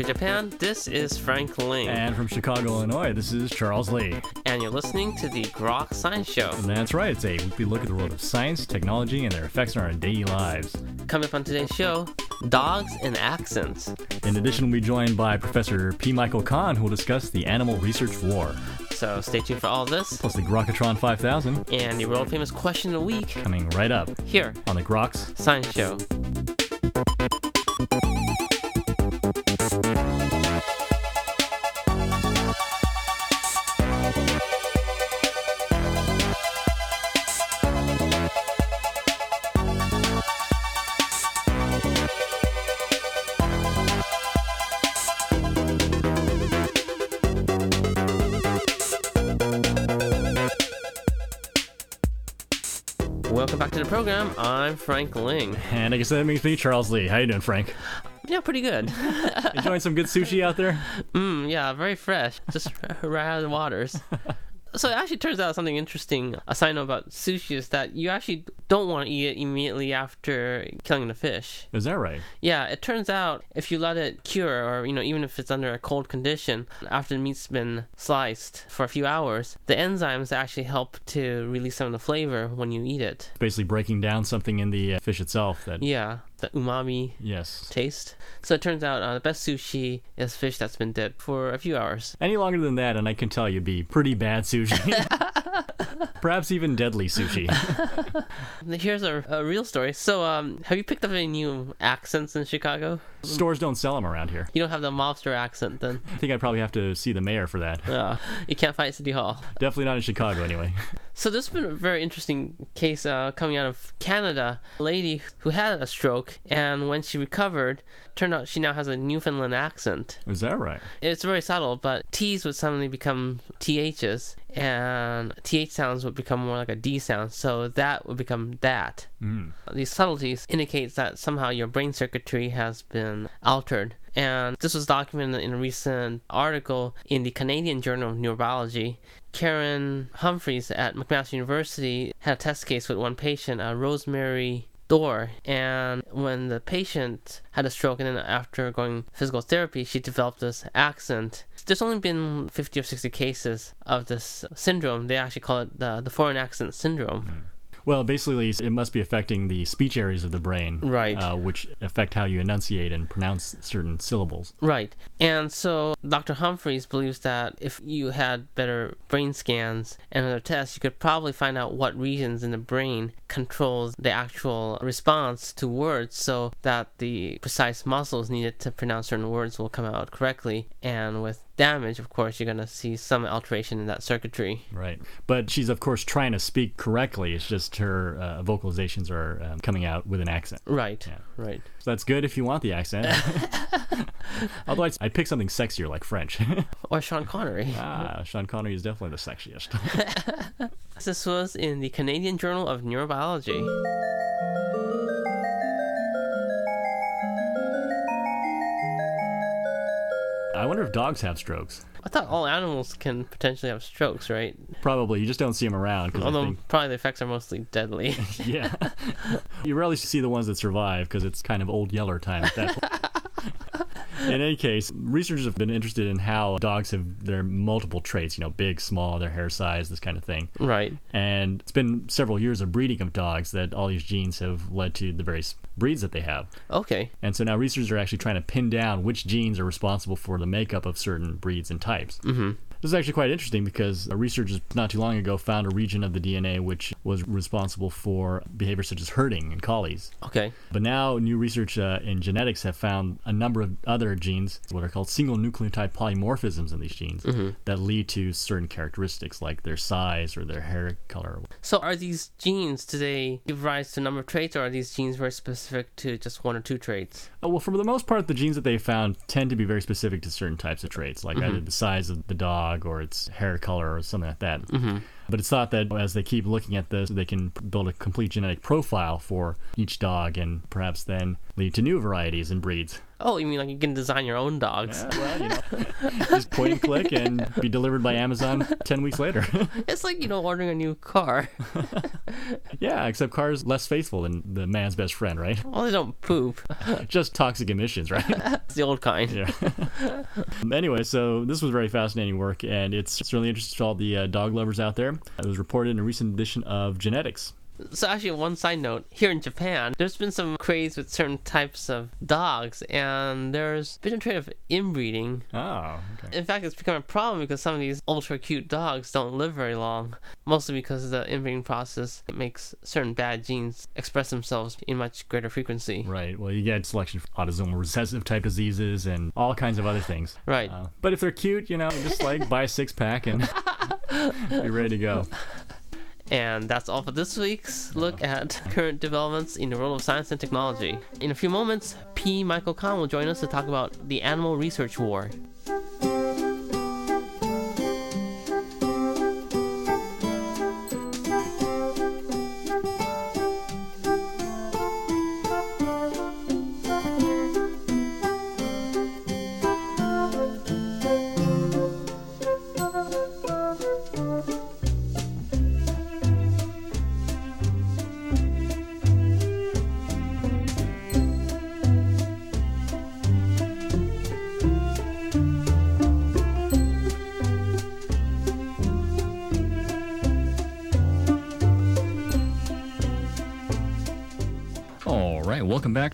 Tokyo, Japan, this is Frank Ling. And from Chicago, Illinois, this is Charles Lee. And you're listening to the Grok Science Show. And that's right, it's a weekly look at the world of science, technology, and their effects on our daily lives. Coming up on today's show, dogs and accents. In addition, we'll be joined by Professor P. Michael Conn, who will discuss the animal research war. So stay tuned for all of this. Plus the Grokatron 5000. And the world famous question of the week. Coming right up. Here. On the Groks Science Show. I'm Frank Ling. And I guess that makes me Charles Lee. How you doing, Frank? Yeah, pretty good. Enjoying some good sushi out there? Mmm, yeah, very fresh. Just right out of the waters. So it actually turns out something interesting. A note about sushi is that you actually don't want to eat it immediately after killing the fish. Is that right? Yeah, it turns out if you let it cure, or you know, even if it's under a cold condition, after the meat's been sliced for a few hours, the enzymes actually help to release some of the flavor when you eat it. Basically, breaking down something in the uh, fish itself that. Yeah, the umami yes taste. So it turns out uh, the best sushi is fish that's been dipped for a few hours. Any longer than that, and I can tell you'd be pretty bad sushi. Perhaps even deadly sushi. Here's a, a, real story. So, um, have you picked up any new accents in Chicago? Stores don't sell them around here. You don't have the mobster accent then? I think I'd probably have to see the mayor for that. Yeah, you can't fight City Hall. Definitely not in Chicago, anyway. So this has been a very interesting case uh, coming out of Canada. A lady who had a stroke, and when she recovered, turned out she now has a Newfoundland accent. Is that right? It's very subtle, but T's would suddenly become THs, and TH sounds would become more like a D sound, so that would become that. Mm. These subtleties indicates that somehow your brain circuitry has been altered. And this was documented in a recent article in the Canadian Journal of Neurobiology. Karen Humphreys at McMaster University had a test case with one patient, uh, Rosemary Dorr, and when the patient had a stroke and then after going physical therapy, she developed this accent. There's only been 50 or 60 cases of this syndrome. They actually call it the, the foreign accent syndrome. Mm. Well, basically, it must be affecting the speech areas of the brain, right? Uh, which affect how you enunciate and pronounce certain syllables. Right. And so Dr. Humphreys believes that if you had better brain scans and other tests, you could probably find out what regions in the brain controls the actual response to words, so that the precise muscles needed to pronounce certain words will come out correctly. And with damage, of course, you're going to see some alteration in that circuitry. Right. But she's, of course, trying to speak correctly. It's just her uh, vocalizations are um, coming out with an accent. Right. Yeah. Right. So that's good if you want the accent. Although I'd, I'd, pick something sexier like French. or Sean Connery. Ah, Sean Connery is definitely the sexiest. this was in the Canadian Journal of Neurobiology. I wonder if dogs have strokes. I thought all animals can potentially have strokes, right? Probably. You just don't see them around. Although think... probably the effects are mostly deadly. yeah. you rarely see the ones that survive because it's kind of old yeller time at that point. in any case, researchers have been interested in how dogs have their multiple traits, you know, big, small, their hair size, this kind of thing. Right. And it's been several years of breeding of dogs that all these genes have led to the various breeds that they have. Okay. And so now researchers are actually trying to pin down which genes are responsible for the makeup of certain breeds and types. Mm-hmm. This is actually quite interesting because researchers not too long ago found a region of the DNA which was responsible for behavior such as herding in collies. Okay. But now new research uh, in genetics have found a number of other genes, what are called single nucleotide polymorphisms in these genes, mm-hmm. that lead to certain characteristics like their size or their hair color. So are these genes, do they give rise to a number of traits or are these genes very specific to just one or two traits? Oh, well, for the most part, the genes that they found tend to be very specific to certain types of traits, like mm-hmm. either the size of the dog or its hair color or something like that. Mm-hmm. But it's thought that as they keep looking at this, they can build a complete genetic profile for each dog and perhaps then lead to new varieties and breeds. Oh, you mean like you can design your own dogs? Yeah, well, you know, just point and click and be delivered by Amazon 10 weeks later. It's like, you know, ordering a new car. yeah, except cars less faithful than the man's best friend, right? Well, they don't poop. Just toxic emissions, right? It's the old kind. Yeah. anyway, so this was very fascinating work, and it's certainly interesting to all the uh, dog lovers out there. It was reported in a recent edition of Genetics. So actually, one side note, here in Japan, there's been some craze with certain types of dogs, and there's been a trend of inbreeding. Oh, okay. In fact, it's become a problem because some of these ultra cute dogs don't live very long, mostly because the inbreeding process makes certain bad genes express themselves in much greater frequency. Right. Well, you get selection for autosomal recessive type diseases and all kinds of other things. Right. Uh, but if they're cute, you know, just like buy a six pack and be ready to go. And that's all for this week's look at current developments in the world of science and technology. In a few moments, P. Michael Conn will join us to talk about the animal research war.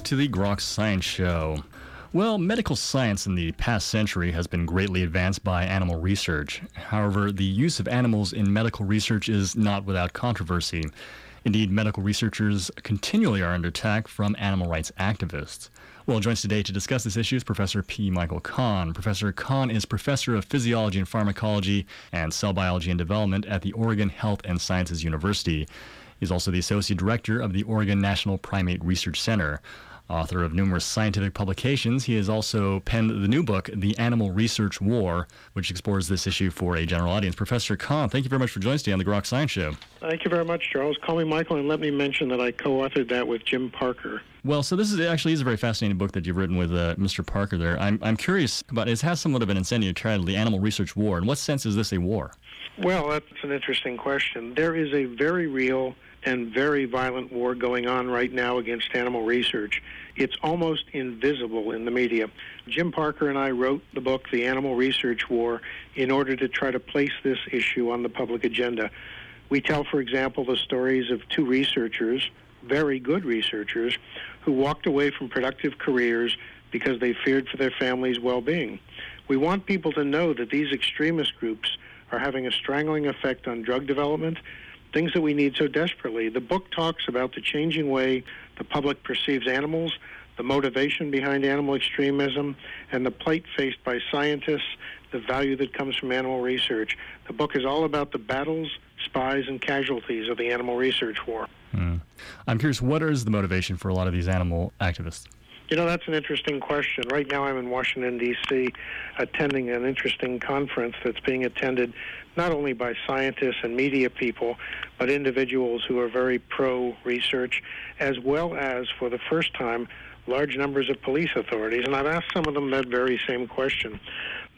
To the Grok Science Show. Well, medical science in the past century has been greatly advanced by animal research. However, the use of animals in medical research is not without controversy. Indeed, medical researchers continually are under attack from animal rights activists. Well, joins today to discuss this issue is Professor P. Michael Conn. Professor Conn is professor of physiology and pharmacology and cell biology and development at the Oregon Health and Sciences University. He's also the associate director of the Oregon National Primate Research Center. Author of numerous scientific publications, he has also penned the new book, The Animal Research War, which explores this issue for a general audience. Professor Conn, thank you very much for joining us today on the Grok Science Show. Thank you very much, Charles. Call me Michael, and let me mention that I co-authored that with Jim Parker. Well, so this is actually is a very fascinating book that you've written with uh, Mr. Parker there. I'm, I'm curious about it has somewhat of an incendiary title, The Animal Research War. In what sense is this a war? Well, that's an interesting question. There is a very real and very violent war going on right now against animal research. It's almost invisible in the media. Jim Parker and I wrote the book, The Animal Research War, in order to try to place this issue on the public agenda. We tell, for example, the stories of two researchers, very good researchers, who walked away from productive careers because they feared for their family's well being. We want people to know that these extremist groups are having a strangling effect on drug development things that we need so desperately. The book talks about the changing way the public perceives animals, the motivation behind animal extremism, and the plight faced by scientists, the value that comes from animal research. The book is all about the battles, spies, and casualties of the animal research war. Hmm. I'm curious, what is the motivation for a lot of these animal activists? You know, that's an interesting question. Right now, I'm in Washington, D.C., attending an interesting conference that's being attended not only by scientists and media people, but individuals who are very pro research, as well as, for the first time, large numbers of police authorities. And I've asked some of them that very same question.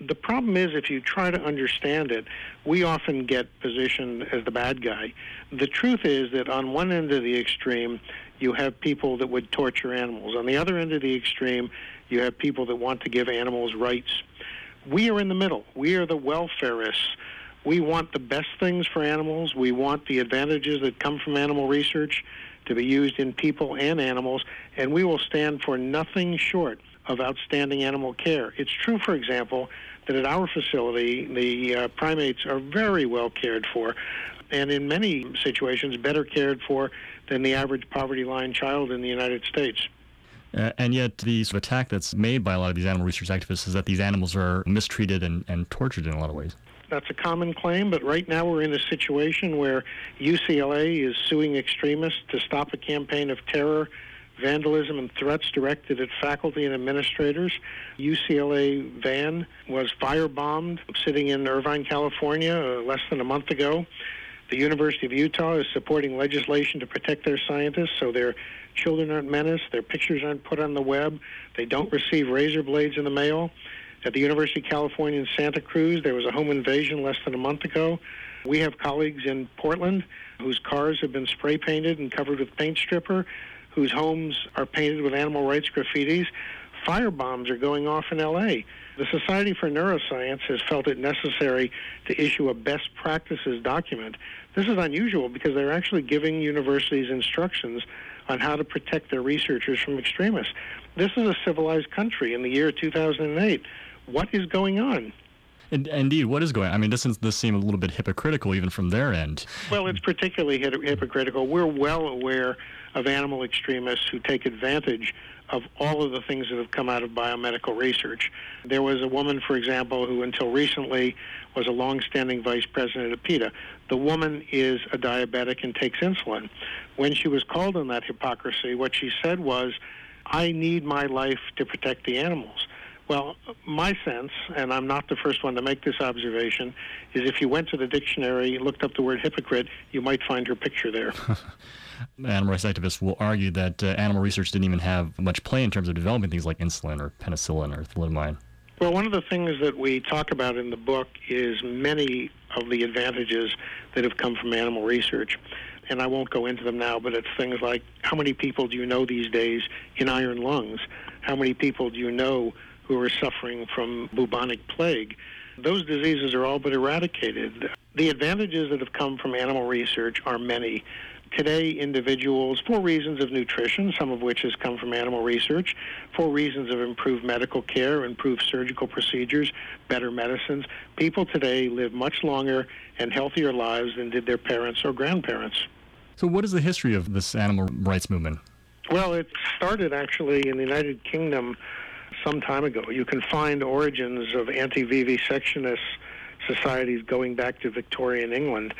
The problem is, if you try to understand it, we often get positioned as the bad guy. The truth is that on one end of the extreme, you have people that would torture animals. On the other end of the extreme, you have people that want to give animals rights. We are in the middle. We are the welfareists. We want the best things for animals. We want the advantages that come from animal research to be used in people and animals, and we will stand for nothing short of outstanding animal care. It's true, for example, that at our facility, the uh, primates are very well cared for, and in many situations, better cared for than the average poverty line child in the United States. Uh, and yet, the sort of attack that's made by a lot of these animal research activists is that these animals are mistreated and, and tortured in a lot of ways. That's a common claim, but right now we're in a situation where UCLA is suing extremists to stop a campaign of terror, vandalism, and threats directed at faculty and administrators. UCLA van was firebombed sitting in Irvine, California, uh, less than a month ago. The University of Utah is supporting legislation to protect their scientists so their children aren't menaced, their pictures aren't put on the web, they don't receive razor blades in the mail. At the University of California in Santa Cruz, there was a home invasion less than a month ago. We have colleagues in Portland whose cars have been spray painted and covered with paint stripper, whose homes are painted with animal rights graffitis. Fire bombs are going off in LA. The Society for Neuroscience has felt it necessary to issue a best practices document. This is unusual because they're actually giving universities instructions on how to protect their researchers from extremists. This is a civilized country in the year 2008. What is going on? Indeed, what is going on? I mean, doesn't this seem a little bit hypocritical even from their end? Well, it's particularly hypocritical. We're well aware of animal extremists who take advantage of all of the things that have come out of biomedical research. There was a woman, for example, who until recently was a long-standing vice president of PETA. The woman is a diabetic and takes insulin. When she was called on that hypocrisy, what she said was, I need my life to protect the animals. Well, my sense, and I'm not the first one to make this observation, is if you went to the dictionary, looked up the word hypocrite, you might find her picture there. animal rights activists will argue that uh, animal research didn't even have much play in terms of developing things like insulin or penicillin or thalidomide. Well, one of the things that we talk about in the book is many of the advantages that have come from animal research. And I won't go into them now, but it's things like how many people do you know these days in iron lungs? How many people do you know who are suffering from bubonic plague? Those diseases are all but eradicated. The advantages that have come from animal research are many today individuals for reasons of nutrition, some of which has come from animal research, for reasons of improved medical care, improved surgical procedures, better medicines. People today live much longer and healthier lives than did their parents or grandparents. So, what is the history of this animal rights movement? Well, it started actually in the United Kingdom some time ago. You can find origins of anti vivisectionist societies going back to Victorian England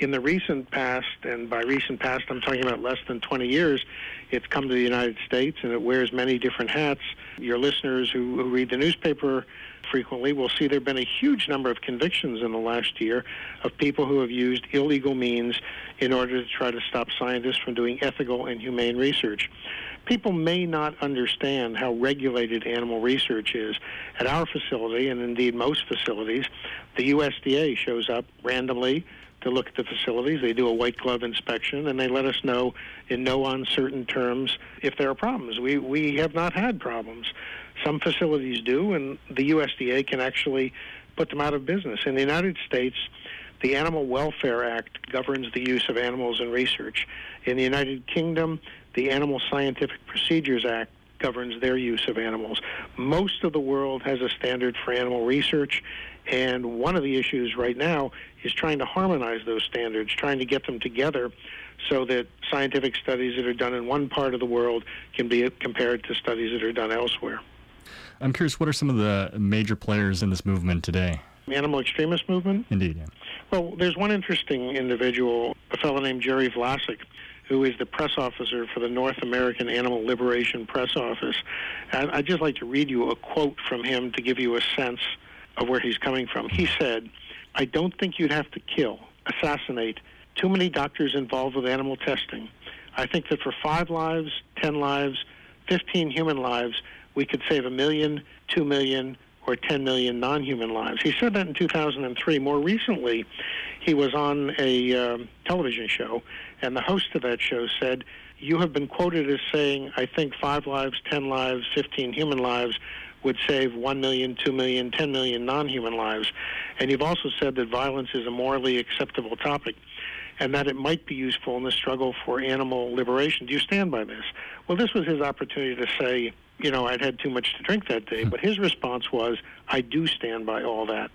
in the recent past, and by recent past I'm talking about less than 20 years, it's come to the United States and it wears many different hats. Your listeners who, who read the newspaper frequently will see there have been a huge number of convictions in the last year of people who have used illegal means in order to try to stop scientists from doing ethical and humane research. People may not understand how regulated animal research is. At our facility, and indeed most facilities, the USDA shows up randomly to look at the facilities. They do a white glove inspection and they let us know in no uncertain terms if there are problems. We we have not had problems. Some facilities do, and the USDA can actually put them out of business. In the United States, the Animal Welfare Act governs the use of animals in research. In the United Kingdom, the Animal Scientific Procedures Act governs their use of animals. Most of the world has a standard for animal research, and one of the issues right now is trying to harmonize those standards, trying to get them together so that scientific studies that are done in one part of the world can be compared to studies that are done elsewhere. I'm curious, what are some of the major players in this movement today? Animal extremist movement? Indeed, yeah. Well, there's one interesting individual, a fellow named Jerry Vlasak, who is the press officer for the North American Animal Liberation Press Office. And I'd just like to read you a quote from him to give you a sense of where he's coming from. He said, I don't think you'd have to kill, assassinate too many doctors involved with animal testing. I think that for five lives, ten lives, 15 human lives, we could save a million, two million, or 10 million non human lives. He said that in 2003. More recently, he was on a um, television show, and the host of that show said, You have been quoted as saying, I think five lives, 10 lives, 15 human lives would save 1 million, 2 million, 10 million non human lives. And you've also said that violence is a morally acceptable topic and that it might be useful in the struggle for animal liberation. Do you stand by this? Well, this was his opportunity to say, you know, I'd had too much to drink that day. Hmm. But his response was, I do stand by all that.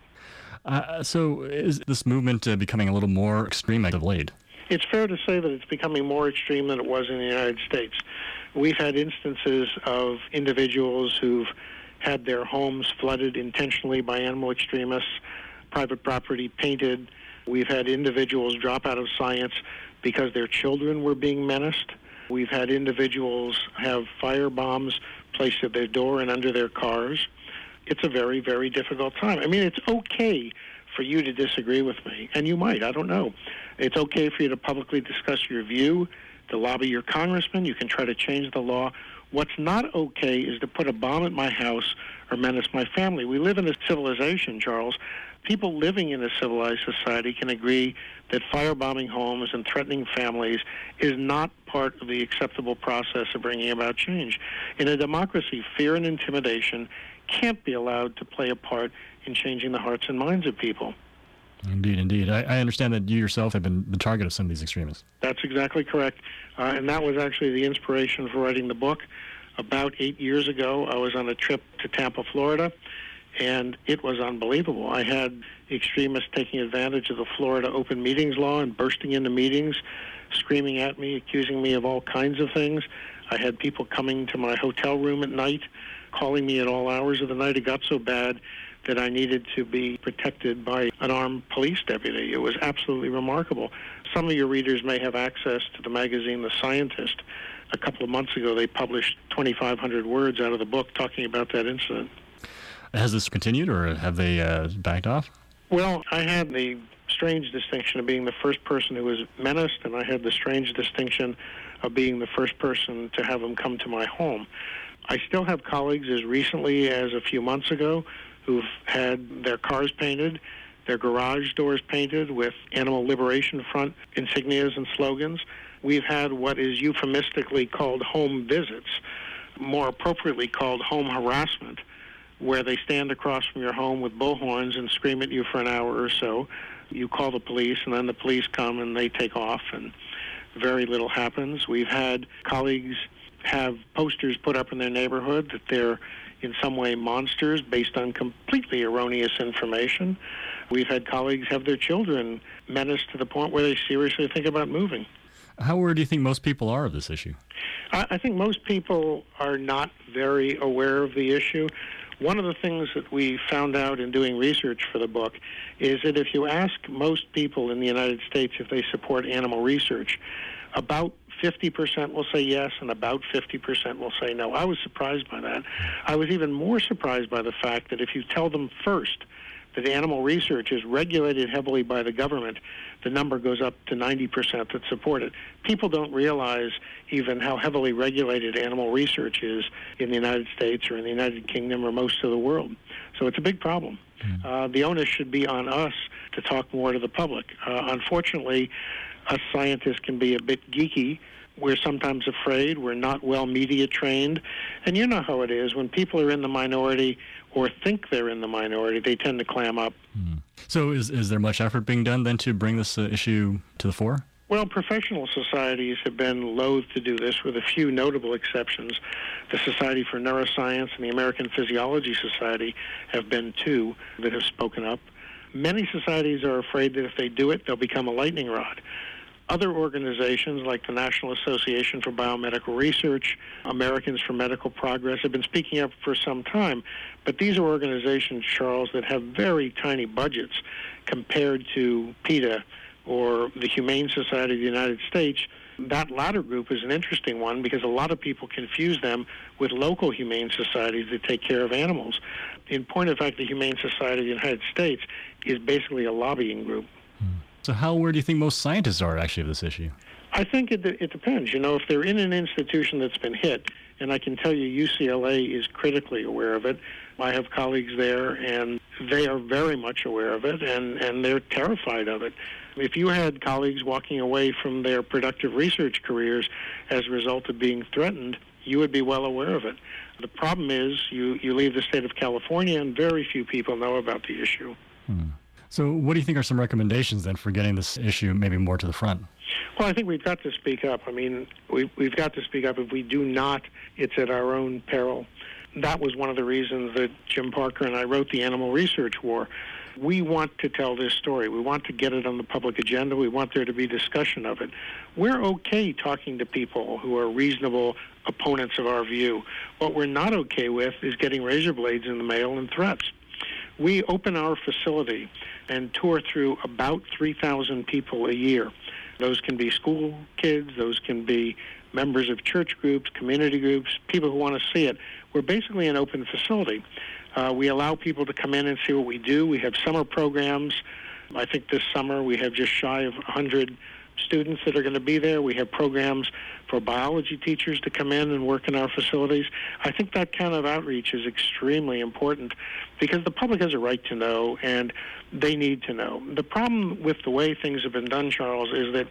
Uh, so is this movement uh, becoming a little more extreme of late? It's fair to say that it's becoming more extreme than it was in the United States. We've had instances of individuals who've had their homes flooded intentionally by animal extremists, private property painted. We've had individuals drop out of science because their children were being menaced. We've had individuals have fire bombs placed at their door and under their cars. It's a very, very difficult time. I mean, it's okay for you to disagree with me, and you might, I don't know. It's okay for you to publicly discuss your view, to lobby your congressman. You can try to change the law. What's not okay is to put a bomb at my house or menace my family. We live in a civilization, Charles. People living in a civilized society can agree that firebombing homes and threatening families is not part of the acceptable process of bringing about change. In a democracy, fear and intimidation can't be allowed to play a part in changing the hearts and minds of people. Indeed, indeed. I, I, understand that you yourself have been the target of some of these extremists. That's exactly correct. Uh, and that was actually the inspiration for writing the book. About eight years ago, I was on a trip to Tampa, Florida, and it was unbelievable. I had extremists taking advantage of the Florida open meetings law and bursting into meetings, screaming at me, accusing me of all kinds of things. I had people coming to my hotel room at night, calling me at all hours of the night. It got so bad that I needed to be protected by an armed police deputy. It was absolutely remarkable. Some of your readers may have access to the magazine The Scientist. A couple of months ago, they published 2,500 words out of the book talking about that incident. Has this continued, or have they uh, backed off? Well, I had the strange distinction of being the first person who was menaced, and I had the strange distinction of being the first person to have them come to my home. I still have colleagues as recently as a few months ago who've had their cars painted, their garage doors painted with Animal Liberation Front insignias and slogans. We've had what is euphemistically called home visits, more appropriately called home harassment, where they stand across from your home with bullhorns and scream at you for an hour or so. You call the police, and then the police come and they take off, and very little happens. We've had colleagues have posters put up in their neighborhood that they're in some way monsters based on completely erroneous information. We've had colleagues have their children menaced to the point where they seriously think about moving. How aware do you think most people are of this issue? I, I think most people are not very aware of the issue. One of the things that we found out in doing research for the book is that if you ask most people in the United States if they support animal research, about 50% will say yes, and about 50% will say no. I was surprised by that. I was even more surprised by the fact that if you tell them first that animal research is regulated heavily by the government, the number goes up to 90% that support it. People don't realize even how heavily regulated animal research is in the United States or in the United Kingdom or most of the world. So it's a big problem. Mm. Uh, the onus should be on us to talk more to the public. Uh, unfortunately, us scientists can be a bit geeky. We're sometimes afraid. We're not well media trained. And you know how it is. When people are in the minority or think they're in the minority, they tend to clam up. Hmm. So, is, is there much effort being done then to bring this uh, issue to the fore? Well, professional societies have been loath to do this, with a few notable exceptions. The Society for Neuroscience and the American Physiology Society have been two that have spoken up. Many societies are afraid that if they do it, they'll become a lightning rod. Other organizations like the National Association for Biomedical Research, Americans for Medical Progress have been speaking up for some time, but these are organizations, Charles, that have very tiny budgets compared to PETA or the Humane Society of the United States. That latter group is an interesting one because a lot of people confuse them with local humane societies that take care of animals. In point of fact, the Humane Society of the United States is basically a lobbying group. So, how aware do you think most scientists are actually of this issue? I think it, it depends. You know, if they're in an institution that's been hit, and I can tell you UCLA is critically aware of it. I have colleagues there, and they are very much aware of it, and, and they're terrified of it. If you had colleagues walking away from their productive research careers as a result of being threatened, you would be well aware of it. The problem is you, you leave the state of California, and very few people know about the issue. Hmm. So, what do you think are some recommendations then for getting this issue maybe more to the front? Well, I think we've got to speak up. I mean, we, we've got to speak up. If we do not, it's at our own peril. That was one of the reasons that Jim Parker and I wrote The Animal Research War. We want to tell this story. We want to get it on the public agenda. We want there to be discussion of it. We're okay talking to people who are reasonable opponents of our view. What we're not okay with is getting razor blades in the mail and threats. We open our facility and tour through about 3,000 people a year. Those can be school kids, those can be members of church groups, community groups, people who want to see it. We're basically an open facility. Uh, we allow people to come in and see what we do. We have summer programs. I think this summer we have just shy of 100 students that are going to be there. We have programs for biology teachers to come in and work in our facilities. I think that kind of outreach is extremely important because the public has a right to know and they need to know. The problem with the way things have been done, Charles, is that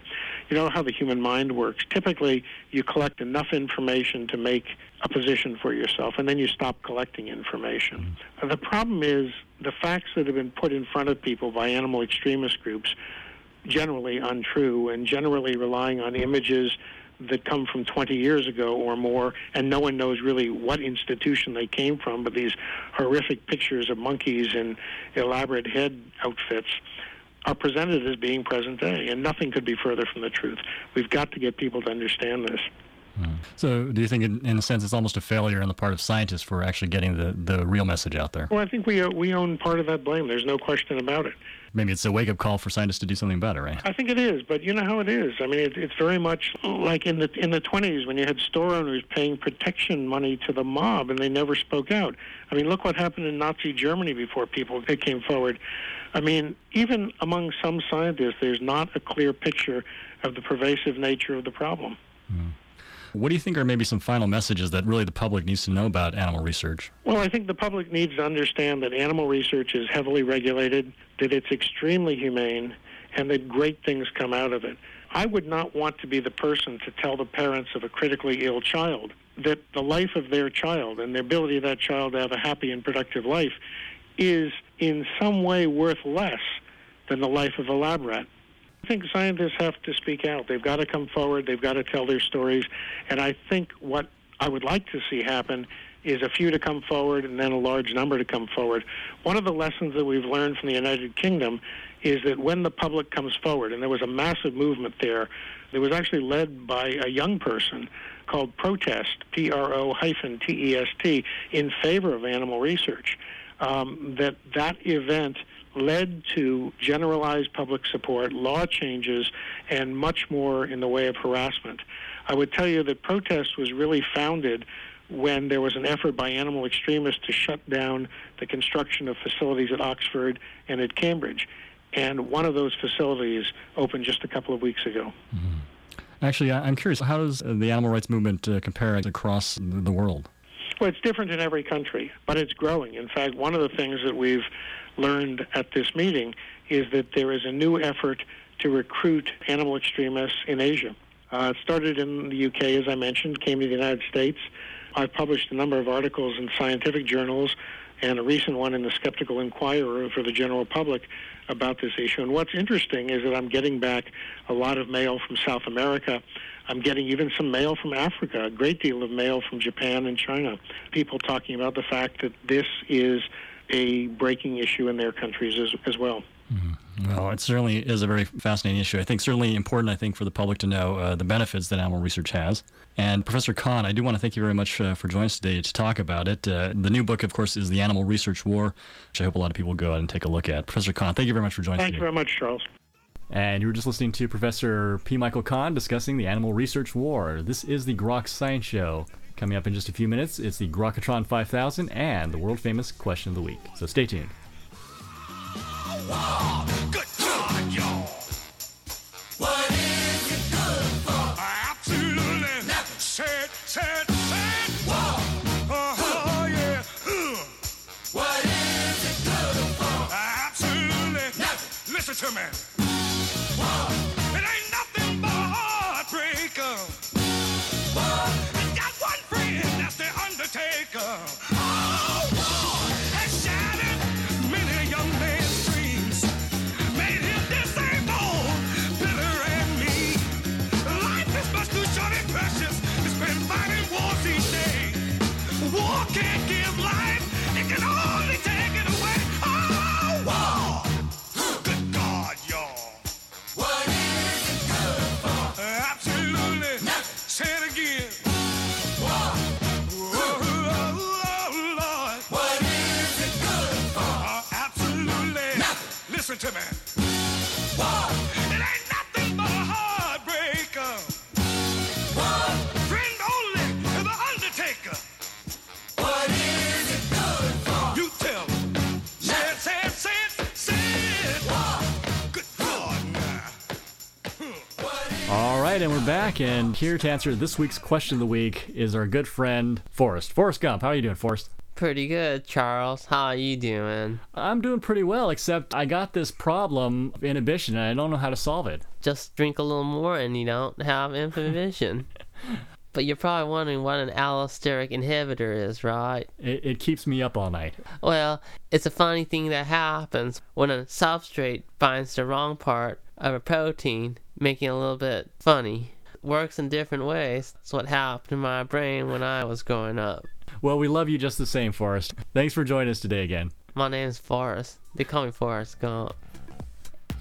you know how the human mind works. Typically, you collect enough information to make a position for yourself, and then you stop collecting information. Mm-hmm. The problem is the facts that have been put in front of people by animal extremist groups generally untrue and generally relying on images that come from 20 years ago or more, and no one knows really what institution they came from, but these horrific pictures of monkeys in elaborate head outfits are presented as being present day, and nothing could be further from the truth. We've got to get people to understand this. So, do you think, in, in a sense, it's almost a failure on the part of scientists for actually getting the, the real message out there? Well, I think we uh, we own part of that blame. There's no question about it. Maybe it's a wake up call for scientists to do something better, right? I think it is, but you know how it is. I mean, it, it's very much like in the in the 20s when you had store owners paying protection money to the mob and they never spoke out. I mean, look what happened in Nazi Germany before people came forward. I mean, even among some scientists, there's not a clear picture of the pervasive nature of the problem. What do you think are maybe some final messages that really the public needs to know about animal research? Well, I think the public needs to understand that animal research is heavily regulated, that it's extremely humane, and that great things come out of it. I would not want to be the person to tell the parents of a critically ill child that the life of their child and the ability of that child to have a happy and productive life is in some way worth less than the life of a lab rat. I think scientists have to speak out. They've got to come forward. They've got to tell their stories. And I think what I would like to see happen is a few to come forward and then a large number to come forward. One of the lessons that we've learned from the United Kingdom is that when the public comes forward, and there was a massive movement there, that was actually led by a young person called Protest, P-R-O hyphen T-E-S-T, in favor of animal research, um, that that event led to generalized public support, law changes, and much more in the way of harassment. I would tell you that protest was really founded when there was an effort by animal extremists to shut down the construction of facilities at Oxford and at Cambridge. And one of those facilities opened just a couple of weeks ago. Actually, I- I'm curious, how does the animal rights movement uh, compare across the world? Well, it's different in every country, but it's growing. In fact, one of the things that we've learned at this meeting is that there is a new effort to recruit animal extremists in Asia. Uh, it started in the UK, as I mentioned, came to the United States. I've published a number of articles in scientific journals and a recent one in the Skeptical Inquirer for the general public about this issue. And what's interesting is that I'm getting back a lot of mail from South America. I'm getting even some mail from Africa, a great deal of mail from Japan and China. People talking about the fact that this is a breaking issue in their countries as, as well. Well, it certainly is a very fascinating issue. I think certainly important, I think, for the public to know uh, the benefits that animal research has. And Professor Conn, I do want to thank you very much uh, for joining us today to talk about it. Uh, the new book, of course, is The Animal Research War, which I hope a lot of people will go out and take a look at. Professor Conn, thank you very much for joining us Thank you very much, Charles. And you were just listening to Professor P. Michael Conn discussing the animal research war. This is the Grok Science Show. Coming up in just a few minutes, it's the Grokatron 5000 and the world famous question of the week. So stay tuned. Short and precious fighting wars each day. War can't give life, right, and we're back, and here to answer this week's question of the week is our good friend Forrest. Forrest Gump, how are you doing, Forrest? Pretty good, Charles. How are you doing? I'm doing pretty well, except I got this problem of inhibition, and I don't know how to solve it. Just drink a little more and you don't have inhibition. but you're probably wondering what an allosteric inhibitor is, right? It, it keeps me up all night. Well, it's a funny thing that happens when a substrate finds the wrong part of a protein, making it a little bit funny. Works in different ways. That's what happened to my brain when I was growing up. Well, we love you just the same, Forrest. Thanks for joining us today again. My name's Forrest. They call me Forrest Gump.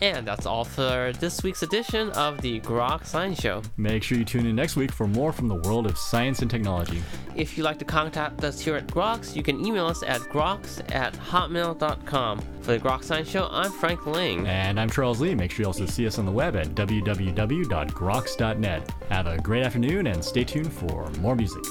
And that's all for this week's edition of the Grok Science Show. Make sure you tune in next week for more from the world of science and technology. If you'd like to contact us here at Groks, you can email us at groks at hotmail.com. For the Grok Science Show, I'm Frank Ling. And I'm Charles Lee. Make sure you also see us on the web at www.groks.net. Have a great afternoon and stay tuned for more music.